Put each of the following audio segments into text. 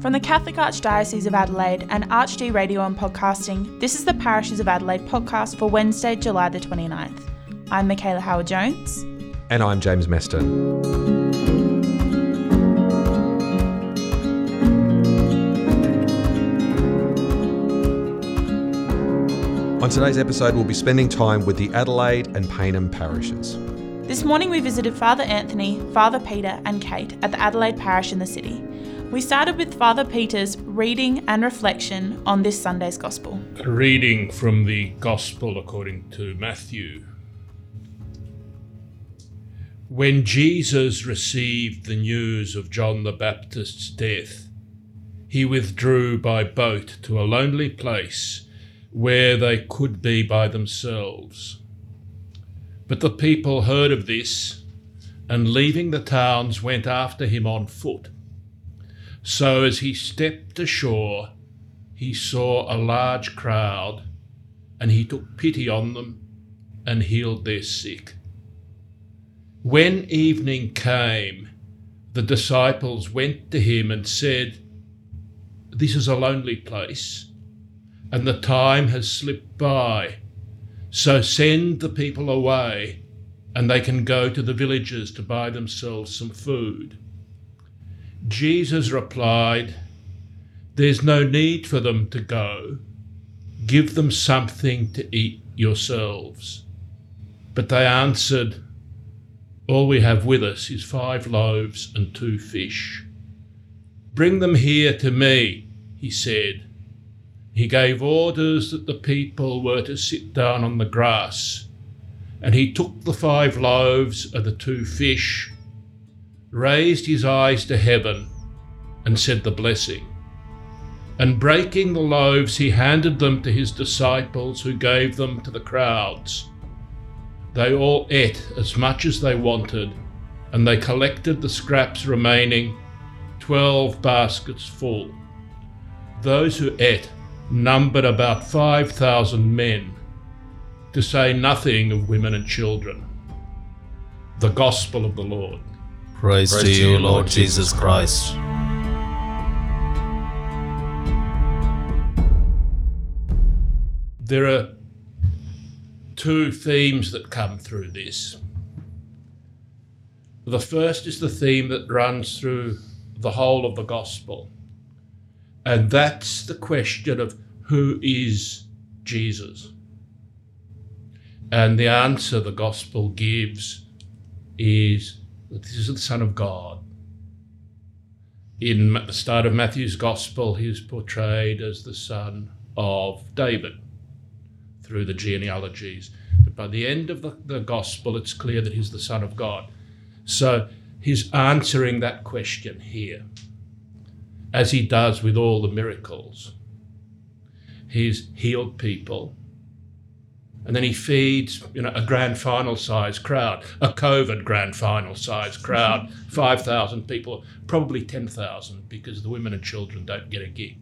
From the Catholic Archdiocese of Adelaide and ArchD Radio and Podcasting, this is the Parishes of Adelaide podcast for Wednesday, July the 29th. I'm Michaela Howard Jones. And I'm James Meston. On today's episode, we'll be spending time with the Adelaide and Payneham parishes. This morning we visited Father Anthony, Father Peter, and Kate at the Adelaide parish in the city. We started with Father Peter's reading and reflection on this Sunday's Gospel. A reading from the Gospel according to Matthew. When Jesus received the news of John the Baptist's death, he withdrew by boat to a lonely place where they could be by themselves. But the people heard of this, and leaving the towns, went after him on foot. So as he stepped ashore, he saw a large crowd, and he took pity on them and healed their sick. When evening came, the disciples went to him and said, This is a lonely place and the time has slipped by. So send the people away, and they can go to the villages to buy themselves some food. Jesus replied, There's no need for them to go. Give them something to eat yourselves. But they answered, All we have with us is five loaves and two fish. Bring them here to me, he said. He gave orders that the people were to sit down on the grass, and he took the five loaves and the two fish, raised his eyes to heaven, and said the blessing. And breaking the loaves, he handed them to his disciples, who gave them to the crowds. They all ate as much as they wanted, and they collected the scraps remaining, twelve baskets full. Those who ate numbered about 5,000 men, to say nothing of women and children. The Gospel of the Lord. Praise, Praise to you, Lord Jesus Christ. There are two themes that come through this. The first is the theme that runs through the whole of the Gospel and that's the question of who is Jesus? And the answer the gospel gives is this is the Son of God. In the start of Matthew's gospel, he is portrayed as the son of David through the genealogies. But by the end of the, the gospel, it's clear that he's the Son of God. So he's answering that question here as he does with all the miracles. He's healed people. And then he feeds, you know, a grand final size crowd, a COVID grand final size crowd, 5,000 people, probably 10,000 because the women and children don't get a gig.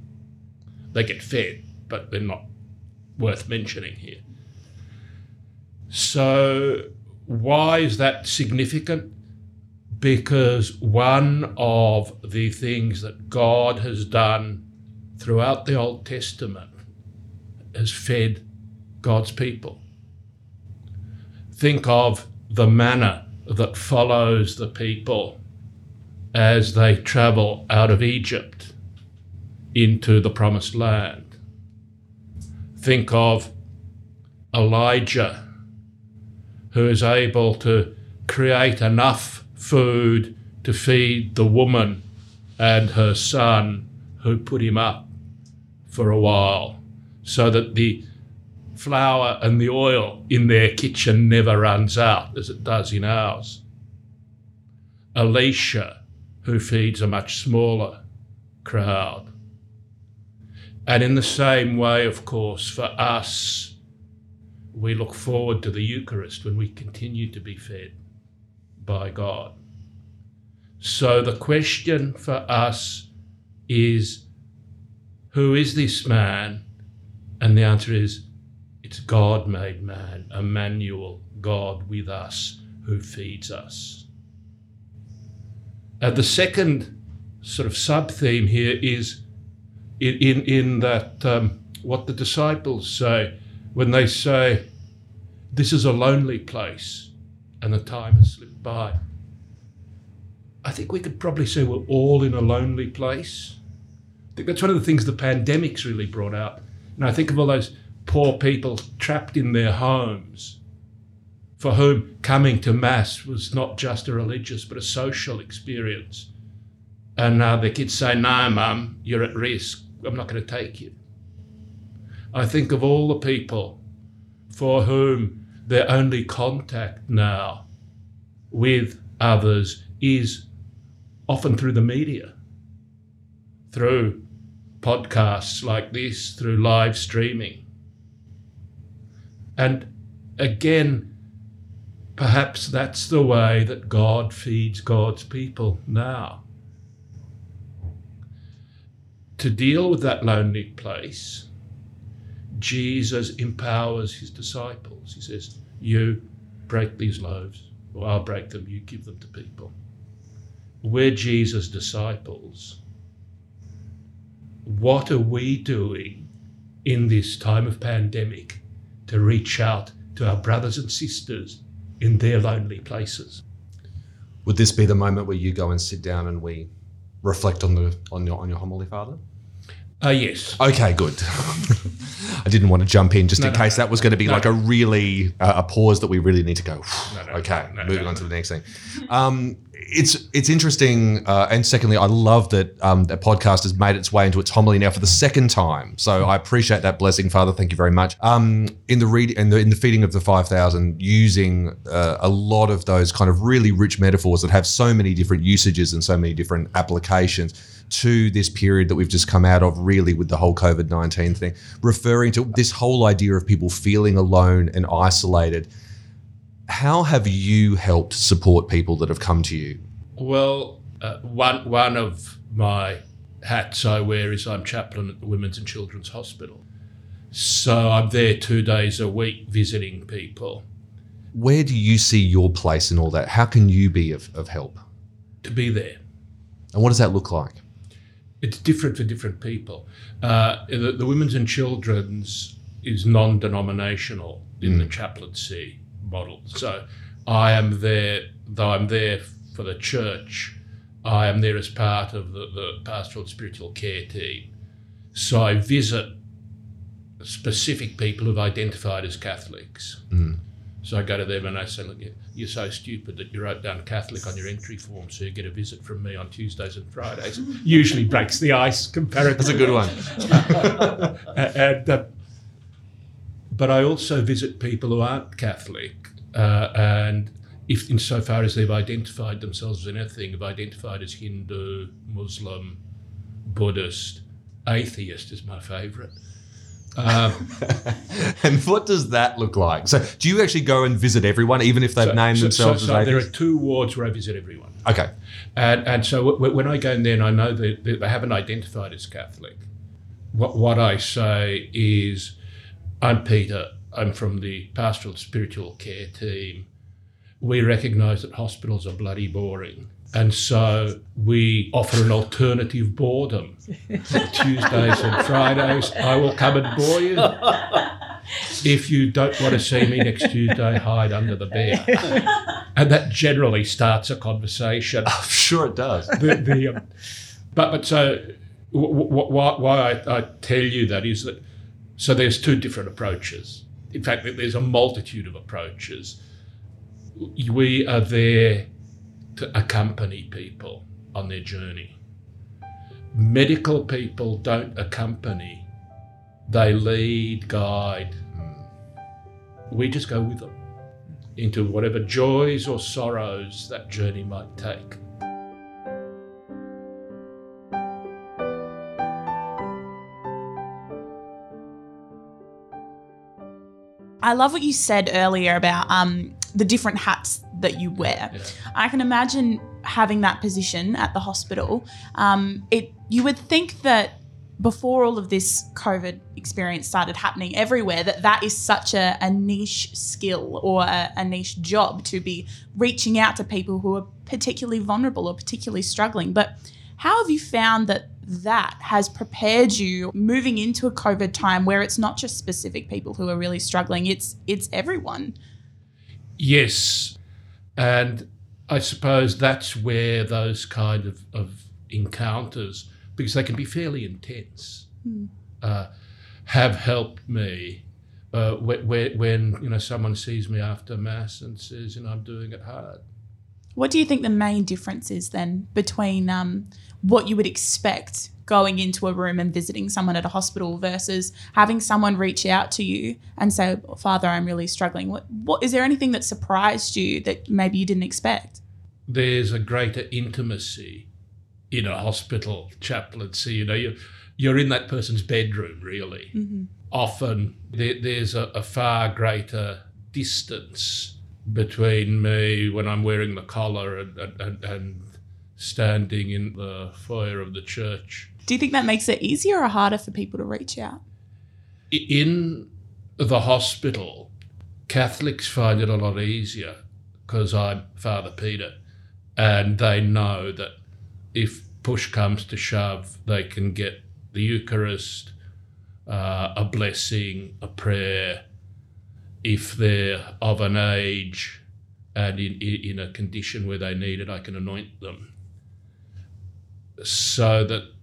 They get fed, but they're not worth mentioning here. So, why is that significant? because one of the things that God has done throughout the Old Testament has fed God's people. Think of the manna that follows the people as they travel out of Egypt into the promised land. Think of Elijah, who is able to create enough food to feed the woman and her son who put him up for a while so that the flour and the oil in their kitchen never runs out as it does in ours. Elisha, who feeds a much smaller crowd. And in the same way, of course, for us, we look forward to the Eucharist when we continue to be fed by God. So the question for us is who is this man? And the answer is it's God made man, Emmanuel, God with us who feeds us. At the second sort of sub theme here is in, in, in that um, what the disciples say when they say, This is a lonely place and the time has slipped by. I think we could probably say we're all in a lonely place. I think that's one of the things the pandemic's really brought out. And I think of all those poor people trapped in their homes for whom coming to Mass was not just a religious but a social experience. And now the kids say, No, Mum, you're at risk. I'm not going to take you. I think of all the people for whom their only contact now with others is often through the media, through podcasts like this, through live streaming. And again, perhaps that's the way that God feeds God's people now. To deal with that lonely place, Jesus empowers his disciples. He says, You break these loaves, or I'll break them, you give them to people. We're Jesus' disciples. What are we doing in this time of pandemic to reach out to our brothers and sisters in their lonely places? Would this be the moment where you go and sit down and we reflect on the on your on your homily, Father? Uh, yes. Okay, good. I didn't want to jump in just No, in no, case no, that was going to be like a really uh, a pause that we really need to go. Okay, moving on to the next thing. Um, it's it's interesting, uh, and secondly, I love that um, that podcast has made its way into its homily now for the second time. So I appreciate that blessing, Father. Thank you very much. Um, in the read in the in the feeding of the five thousand, using uh, a lot of those kind of really rich metaphors that have so many different usages and so many different applications to this period that we've just come out of, really, with the whole COVID 19 thing, referring to this whole idea of people feeling alone and isolated. How have you helped support people that have come to you? Well, uh, one one of my hats I wear is I'm chaplain at the Women's and Children's Hospital. So I'm there two days a week visiting people Where do you see your place in all that? How can you be of, of help? to be there. And what does that look like? It's different for different people. Uh, the, the Women's and Children's is non denominational in the chaplaincy model. So I am there, though I'm there for the church, I am there as part of the, the pastoral and spiritual care team. So I visit specific people who've identified as Catholics. So I go to them and I say, look, you- you're so stupid that you wrote down Catholic on your entry form, so you get a visit from me on Tuesdays and Fridays. Usually breaks the ice comparatively. That's a good one. and, uh, but I also visit people who aren't Catholic, uh, and if insofar as they've identified themselves as anything, have identified as Hindu, Muslim, Buddhist, atheist is my favourite. Um, and what does that look like? So, do you actually go and visit everyone, even if they've so- named so- themselves so, so there are two wards where I visit everyone. Okay. And, and so w- when I go in there and I know that that they haven't identified as Catholic, what, what I say is, I'm Peter, I'm from the pastoral spiritual care team. We recognise that hospitals are bloody boring. And so we offer an alternative boredom. Tuesdays and Fridays, I will come and bore you. If you don't want to see me next Tuesday, hide under the bed. And that generally starts a conversation I'm sure it does. the, the um, but but so w- w- why, why I, I tell you that is that so there's two different approaches. In fact, there's a multitude of approaches. We are there to accompany people on their journey. Medical people don't accompany; they lead, guide. We just go with them into whatever joys or sorrows that journey might take. I love what you said earlier about um, the different hats that you wear. Yeah. I can imagine having that position at the hospital. Um, it you would think that before all of this COVID experience started happening everywhere, that that is such a, a niche skill or a, a niche job to be reaching out to people who are particularly vulnerable or particularly struggling. But How have you found that that has prepared you moving into a COVID time where it's not just specific people who are really struggling, it's it's everyone. Yes. And I suppose that's where those kind of, of encounters, because they can be fairly intense, uh, have helped me. Uh, when, when you know someone sees me after mass and says, you know, I'm doing it hard. What do you think the main difference is then between um, what you would expect going into a room and visiting someone at a hospital versus having someone reach out to you and say, "Father, I'm really struggling." What, what is there anything that surprised you that maybe you didn't expect? There's a greater intimacy in a hospital chaplaincy. You know, you're, you're in that person's bedroom, really. Mm-hmm. Often there, there's a, a far greater distance between me when I'm wearing the collar and, and, and, and standing in the foyer of the church. Do you think that makes it easier or harder for people to reach out? In the hospital, Catholics find it a lot easier because I'm Father Peter, and they know that if push comes to shove, they can get the Eucharist, uh, a blessing, a prayer, if they're of an age and in, in in a condition where they need it, I can anoint them. So that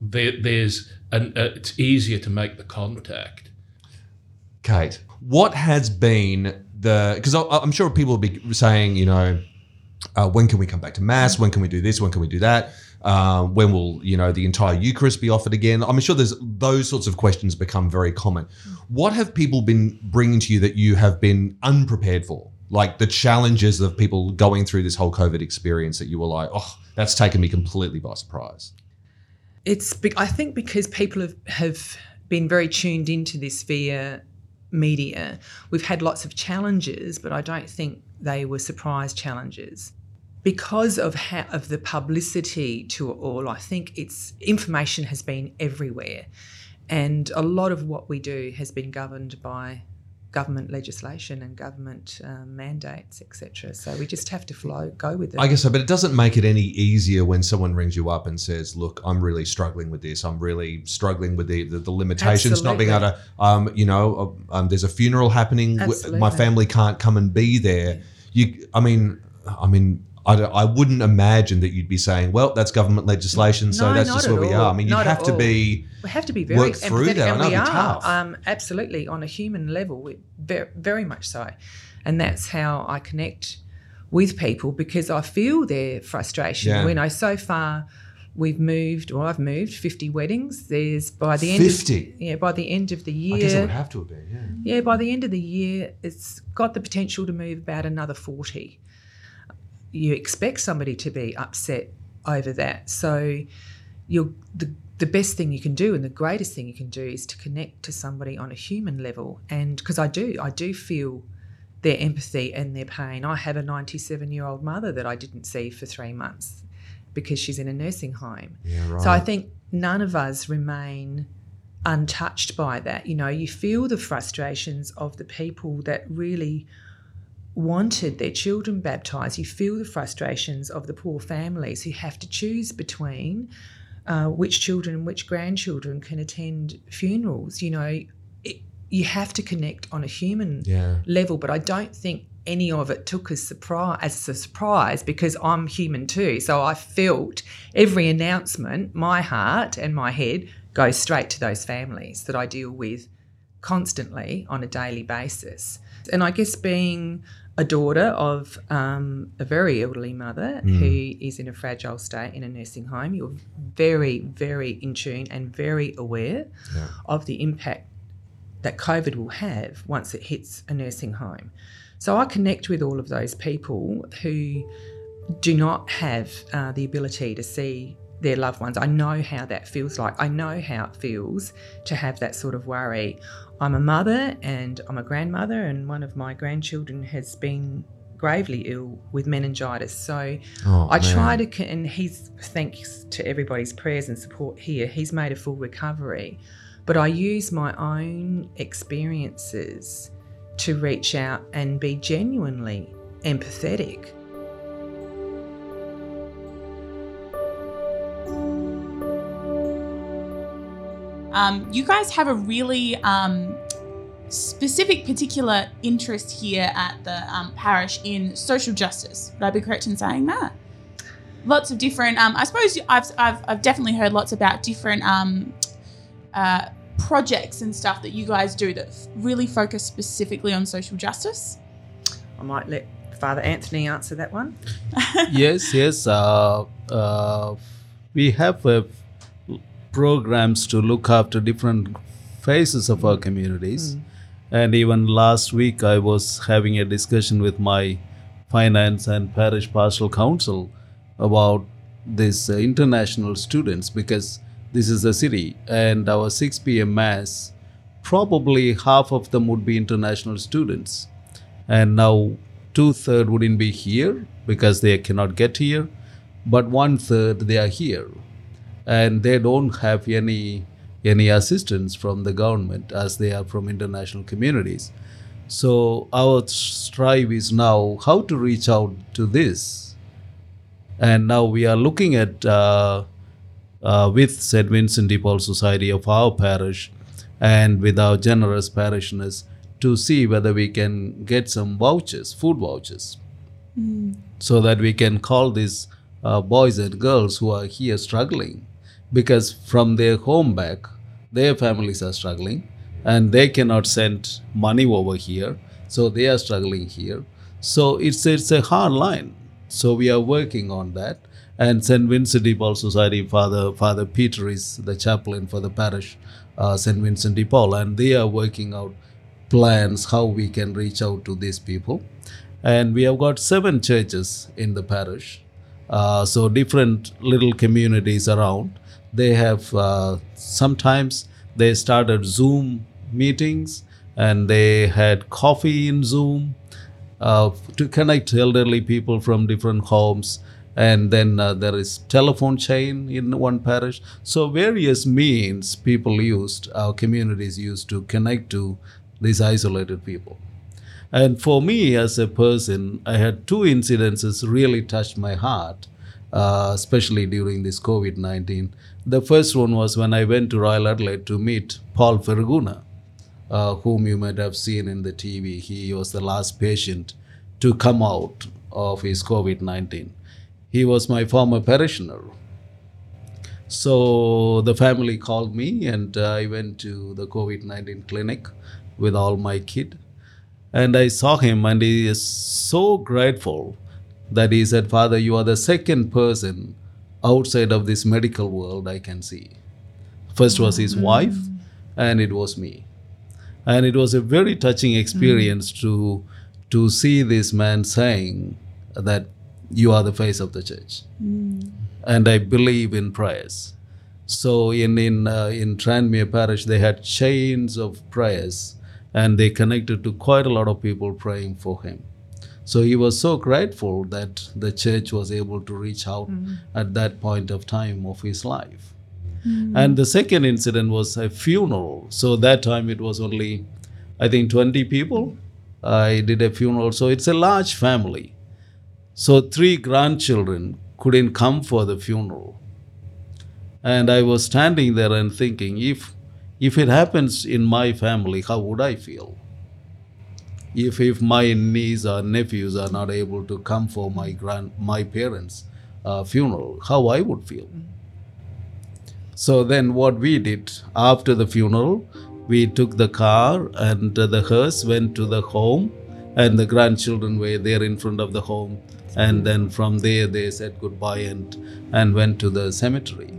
there, there's an, uh, it's easier to make the contact. Kate, what has been the because I'm sure people will be saying, you know, uh, when can we come back to mass? When can we do this? When can we do that? Uh, when will you know the entire Eucharist be offered again? I'm sure there's those sorts of questions become very common. What have people been bringing to you that you have been unprepared for? Like the challenges of people going through this whole COVID experience that you were like, oh, that's taken me completely by surprise. It's I think because people have, have been very tuned into this via media, we've had lots of challenges, but I don't think they were surprise challenges. Because of ha- of the publicity to it all, I think it's information has been everywhere, and a lot of what we do has been governed by government legislation and government um, mandates, etc. So we just have to flow, go with it. I guess so, but it doesn't make it any easier when someone rings you up and says, "Look, I'm really struggling with this. I'm really struggling with the the, the limitations, not being able to, um, you know, uh, um, there's a funeral happening. w- My family can't come and be there. You, I mean, I mean." I, I wouldn't imagine that you'd be saying, "Well, that's government legislation, so No, that's just where we all. are." I mean, you have to all. be We have to be very work through that. And know we are tough. um, absolutely on a human level, very, very much so, and that's how I connect with people because I feel their frustration. Yeah. We know so far we've moved, or I've moved fifty weddings. There's by the end, 50? of, yeah, by the end of the year. I guess it would have to have been, yeah. yeah, by the end of the year, it's got the potential to move about another 40. You expect somebody to be upset over that. So you're, the, the best thing you can do and the greatest thing you can do is to connect to somebody on a human level. And because I do, I do feel their empathy and their pain. I have a 97 year old mother that I didn't see for three months because she's in a nursing home. Yeah, right. So I think none of us remain untouched by that. You know, you feel the frustrations of the people that really wanted their children baptized. You feel the frustrations of the poor families who have to choose between uh, which children and which grandchildren can attend funerals. You know, it, you have to connect on a human Yeah. level, but I don't think any of it took as surprise as a surprise because I'm human too. So I felt every announcement, my heart and my head goes straight to those families that I deal with constantly on a daily basis. And I guess being a daughter of um, a very elderly mother who is in a fragile state in a nursing home, you're very, very in tune and very aware of the impact that COVID will have once it hits a nursing home. So I connect with all of those people who do not have uh, the ability to see their loved ones. I know how that feels like. I know how it feels to have that sort of worry. I'm a mother and I'm a grandmother, and one of my grandchildren has been gravely ill with meningitis. So Oh, I try to, and he's, thanks to everybody's prayers and support here, he's made a full recovery. But I use my own experiences to reach out and be genuinely empathetic. Um, you guys have a really um, specific, particular interest here at the um, parish in social justice. Would I be correct in saying that? Lots of different. Um, I suppose I've, I've I've definitely heard lots about different um, uh, projects and stuff that you guys do that f- really focus specifically on social justice. I might let Father Anthony answer that one. yes, yes. Uh, uh, we have uh, programs to look after different phases of our communities. And even last week, I was having a discussion with my finance and parish pastoral council about this uh, international students because this is a city and our 6 p.m. mass probably half of them would be international students and now two third wouldn't be here because they cannot get here but one third they are here and they don't have any any assistance from the government as they are from international communities. So our strive is now how to reach out to this. And now we are looking at uh, uh, with St. Vincent de Paul Society of our parish and with our generous parishioners to see whether we can get some vouchers, food vouchers, so that we can call these uh, boys and girls who are here struggling because from their home back, their families are struggling and they cannot send money over here, so they are struggling here. So it's it's a hard line. So we are working on that. And St. Vincent de Paul Society, Father Father Peter is the chaplain for the parish, uh, St. Vincent de Paul, and they are working out plans how we can reach out to these people. And we have got seven churches in the parish, uh, so different little communities around. They have uh, sometimes they started Zoom meetings and they had coffee in Zoom uh, to connect elderly people from different homes. And then uh, there is telephone chain in one parish. So various means people used our communities used to connect to these isolated people. And for me as a person i had two incidences really touched my heart uh, especially during this covid-19 the first one was when i went to royal adelaide to meet paul ferguna uh, whom you might have seen in the TV. He was the last patient to come out of his COVID 19. He was my former parishioner. So the family called me, and uh, I went to the COVID 19 clinic with all my kid. And I saw him, and he is so grateful that he said, Father, you are the second person outside of this medical world I can see. First was his mm-hmm. wife, and it was me. And it was a very touching experience mm. to to see this man saying that you are the face of the church. Mm. And i believe in prayers. So in in uh, in tranmere parish they had chains of prayers and they connected to quite a lot of people praying for him so he was so grateful that the church was able to reach out hmm. at that point of time of his life hmm. and the second incident was a funeral. So that time it was only, I think, 20 people. I did a funeral. So it's a large family. So three grandchildren couldn't come for the funeral. And I was standing there and thinking, if if it happens in my family, how would I feel? If if my niece or nephews are not able to come for my grand my parents' uh, funeral, how I would feel. So then, what we did after the funeral, we took the car and the hearse went to the home, and the grandchildren were there in front of the home. And then from there, they said goodbye and, and went to the cemetery.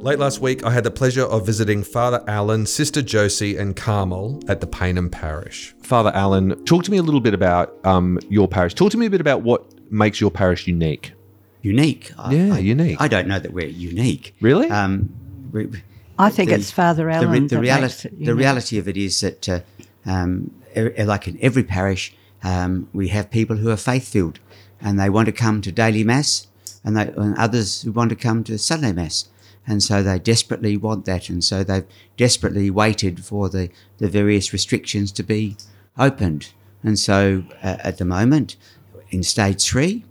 Late last week, I had the pleasure of visiting Father Alan, Sister Josie, and Carmel at the Payneham Parish. Father Alan, talk to me a little bit about um, your parish. Talk to me a bit about what makes your parish unique. unique. I- Yeah, I, unique. I don't know that we're unique. Really? Um, we, I think the- it's Father the, Allen re- the, reality, the reality of it is that, uh, um, like in every parish, um, we have people who are faith filled, and they want to come to daily mass, and, they, and others who want to come to Sunday mass, and so they desperately want that, and so they've desperately waited for the, the various restrictions to be opened. And so uh, at the moment, in stage three,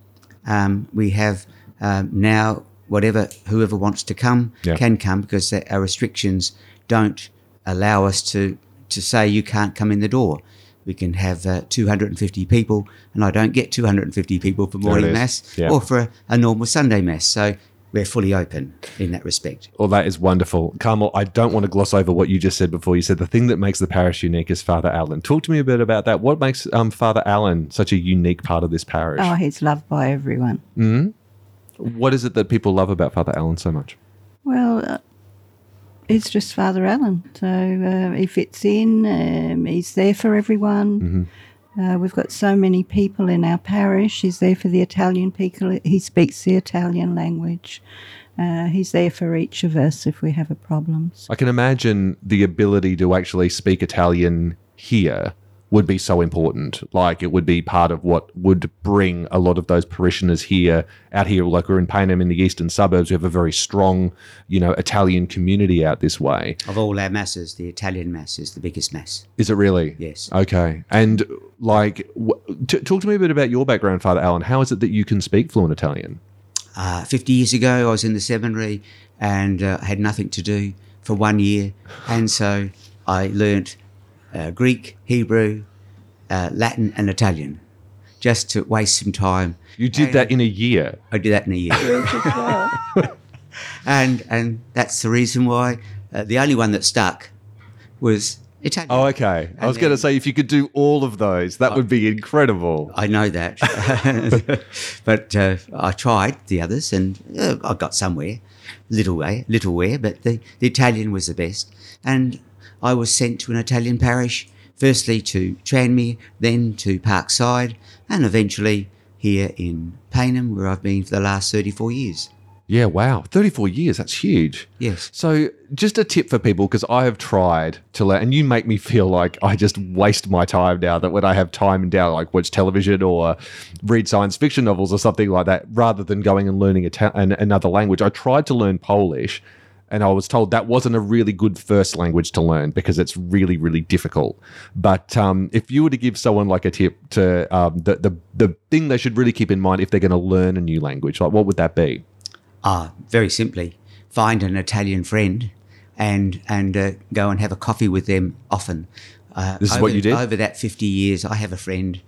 um, we have um, now whatever whoever wants to come Yeah. can come because the- our restrictions don't allow us to to say you can't come in the door. We can have uh, 250 people, and I don't get 250 people for morning mass Yeah. or for a, a normal Sunday mass. So we're fully open in that respect. Well, that is wonderful. Carmel, I don't want to gloss over what you just said before. You said the thing that makes the parish unique is Father Allen. Talk to me a bit about that. What makes um, Father Allen such a unique part of this parish? Oh, he's loved by everyone. What is it that people love about Father Allen so much? Well, uh, it's just Father Allen. So uh, he fits in, um, he's there for everyone. Uh, we've got so many people in our parish. He's there for the Italian people. He speaks the Italian language. Uh, he's there for each of us if we have a problem. I can imagine the ability to actually speak Italian here would be so important. Like it would be part of what would bring a lot of those parishioners here out here. Like we're in Payneham in the eastern suburbs. We have a very strong, you know, Italian community out this way. Of all our masses, the Italian mass is the biggest mass. Is it really? Yes. Okay. And like, w- t- talk to me a bit about your background, Father Alan. How is it that you can speak fluent Italian? Uh, 50 years ago, I was in the seminary and uh, had nothing to do for one year. And so I learnt uh, Greek, Hebrew, uh, Latin, and Italian just to waste some time. You did that in a year. I did that in a year. and, and that's the reason why uh, the only one that stuck was Italian. Oh, okay. I was going to say if you could do all of those, that would be incredible. I know that, but uh, I tried the others and uh, I got somewhere, little way, little where, but the, the Italian was the best. And I was sent to an Italian parish, firstly to Tranmere, then to Parkside, and eventually here in Payneham, where I've been for the last 34 years. Yeah, wow. 34 years, that's huge. Yes. So, just a tip for people because I have tried to learn, and you make me feel like I just waste my time now. That when I have time and down, like watch television or read science fiction novels or something like that, rather than going and learning ta- an, another language. I tried to learn Polish, and I was told that wasn't a really good first language to learn because it's really, really difficult. But um, if you were to give someone like a tip to um, the, the the thing they should really keep in mind if they're going to learn a new language, like what would that be? Ah, very simply, find an Italian friend and and uh, go and have a coffee with them often. Uh, This is over, what you did? Over that 50 years, I have a friend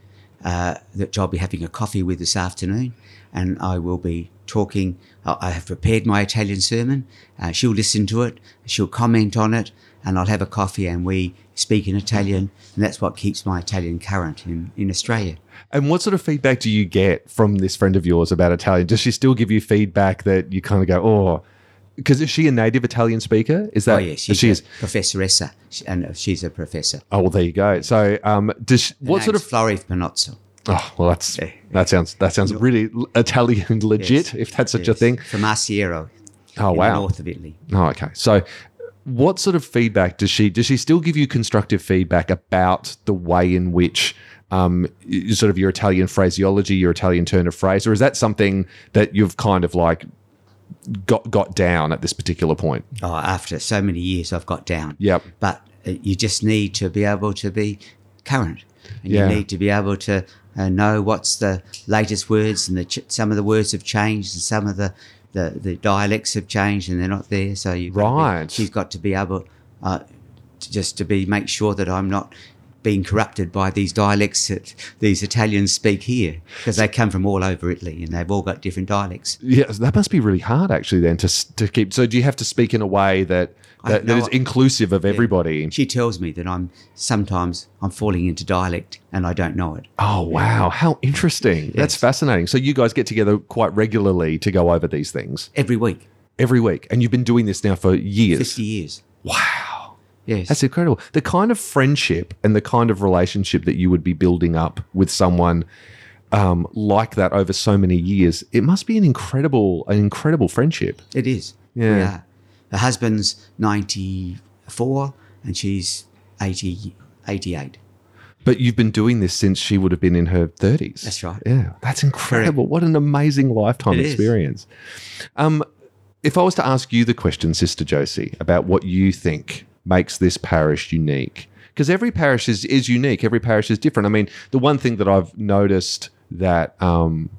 uh, that I'll be having a coffee with this afternoon, and I will be talking. I I have prepared my Italian sermon. Uh, she'll listen to it, she'll comment on it, and I'll have a coffee and we speak in Italian, and that's what keeps my Italian current in, in Australia. And what sort of feedback do you get from this friend of yours about Italian? Does she still give you feedback that you kind of go, oh, because is she a native Italian speaker? Is that oh, yes, she's is? professoressa, and uh, she's a professor. Oh, well, there you go. So, um, does she, what sort of? Flori Panozzo? Oh, well, that's Yeah. that sounds that sounds really Italian legit, Yes, if that's such a thing. From Arsiero. Oh, wow. North of Italy. Oh, okay. So, what sort of feedback does she? Does she still give you constructive feedback about the way in which, um, sort of your Italian phraseology, your Italian turn of phrase, or is that something that you've kind of like got got down at this particular point? Oh, after so many years, I've got down. Yep. But uh, you just need to be able to be current. And Yeah. you need to be able to uh, know what's the latest words, and the ch- some of the words have changed, and some of the, the, the dialects have changed, and they're not there. So you Right. she's got to be able uh, to just to be make sure that I'm not being corrupted by these dialects that these Italians speak here because they come from all over Italy and they've all got different dialects. Yes, that must be really hard actually. Then to to keep. So, do you have to speak in a way that that, that is inclusive of everybody? She tells me that I'm sometimes I'm falling into dialect and I don't know it. Oh wow, how interesting! That's fascinating. So you guys get together quite regularly to go over these things Every week, every week, and you've been doing this now for years. 50 years. Wow, Yes. that's incredible. The kind of friendship and the kind of relationship that you would be building up with someone um, like that over so many years, it must be an incredible, an incredible friendship. it is. Yeah. Are. Her husband's 94 and she's 80, 88. But you've been doing this since she would have been in her 30s. That's right. Yeah, that's incredible. What an amazing lifetime It experience. Um, if I was to ask you the question, Sister Josie, about what you think makes this parish unique, because every parish is, is unique. Every parish is different. I mean, the one thing that I've noticed that um,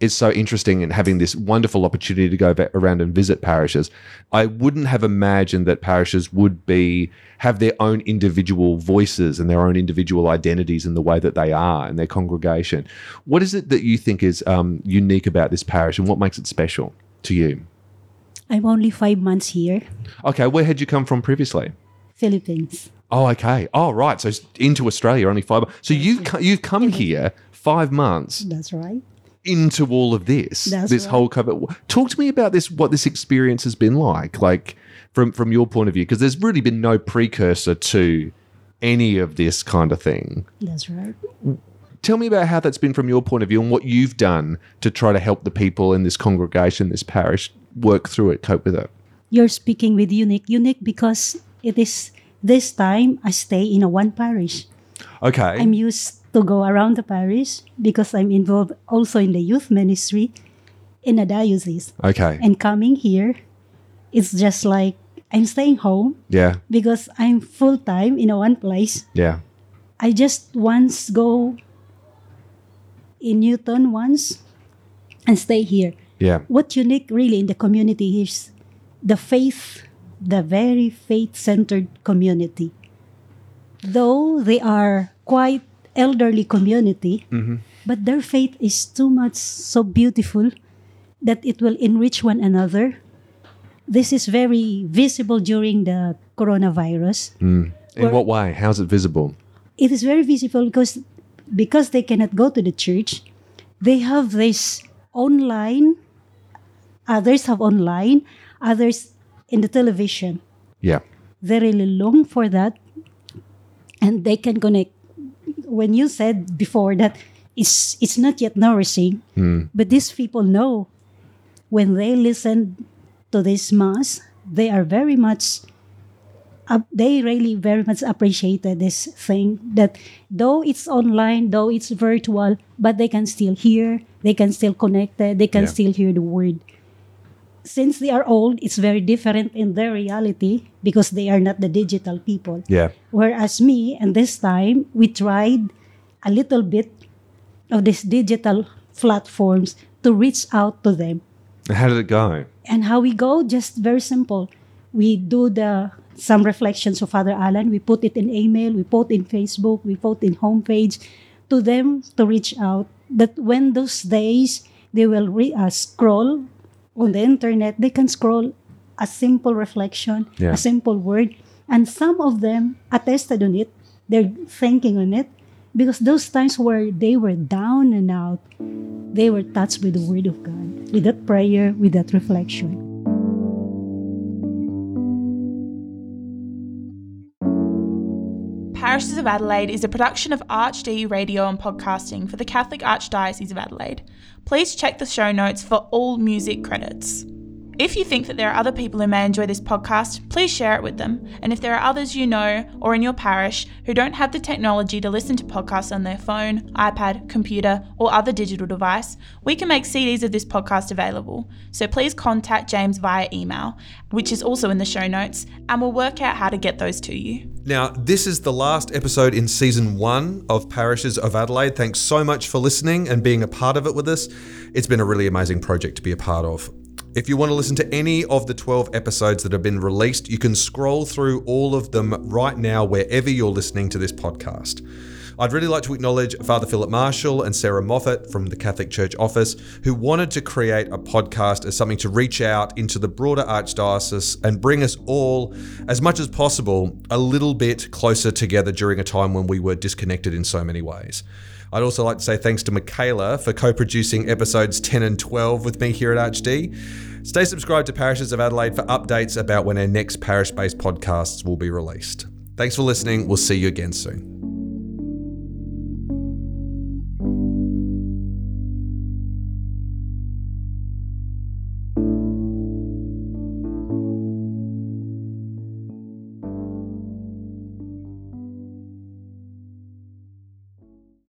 is so interesting in having this wonderful opportunity to go around and visit parishes. I wouldn't have imagined that parishes would be have their own individual voices and their own individual identities in the way that they are in their congregation. What is it that you think is um, unique about this parish, and what makes it special to you? I'm only five months here, Okay, where had you come from previously? Philippines. Oh, okay. Oh, right. So into Australia only five. So you've you've come here five months That's right. into all of this, That's this right. whole cover. Talk to me about this. What this experience has been like, like from from your point of view, because there's really been no precursor to any of this kind of thing. That's right. Tell me about how that's been from your point of view and what you've done to try to help the people in this congregation, this parish, work through it, cope with it. You're speaking with unique. Unique because it is this time I stay in a one parish. Okay. I'm used to go around the parish because I'm involved also in the youth ministry in a diocese. okay. And coming here, it's just like I'm staying home yeah. because I'm full time in a one place. Yeah. I just once go in Newton once and stay here. Yeah. What unique really in the community is the faith, the very faith centered community. Though they are quite elderly community, mm-hmm. but their faith is too much so beautiful that it will enrich one another. This is very visible during the coronavirus. Mm. In what way? How's it visible? it is very visible because because they cannot go to the church they have this online others have online others in the television. Yeah. they really long for that. And they can connect. When you said before that it's it's not yet nourishing hmm. but these people know when they listen to this mass they are very much up they really very much appreciated this thing that though it's online though it's virtual but they can still hear they can still connect they can Yeah. still hear the word since they are old it's very different in their reality because they are not the digital people Yeah. Whereas me, and this time, we tried a little bit of these digital platforms to reach out to them. How did it go? And how we go, just very simple. We do the some reflections of Father Alan. We put it in email. We put in Facebook. We put in homepage to them to reach out. That when those days they will re- uh, scroll on the internet, they can scroll a simple reflection, Yeah. a simple word, and some of them attested on it. They're thinking on it because those times where they were down and out, they were touched with the word of God, with that prayer, with that reflection. Parishes of Adelaide is a production of ArchD Radio and Podcasting for the Catholic Archdiocese of Adelaide. Please check the show notes for all music credits. If you think that there are other people who may enjoy this podcast, please share it with them. And if there are others you know or in your parish who don't have the technology to listen to podcasts on their phone, iPad, computer, or other digital device, we can make CDs of this podcast available. So please contact James via email, which is also in the show notes, and we'll work out how to get those to you. Now, this is the last episode in season one of Parishes of Adelaide. Thanks so much for listening and being a part of it with us. It's been a really amazing project to be a part of. If you want to listen to any of the 12 episodes that have been released, you can scroll through all of them right now wherever you're listening to this podcast. I'd really like to acknowledge Father Philip Marshall and Sarah Moffat from the Catholic Church Office, who wanted to create a podcast as something to reach out into the broader Archdiocese and bring us all, as much as possible, a little bit closer together during a time when we were disconnected in so many ways. I'd also like to say thanks to Michaela for co producing episodes 10 and 12 with me here at ArchD. Stay subscribed to Parishes of Adelaide for updates about when our next parish based podcasts will be released. Thanks for listening. We'll see you again soon.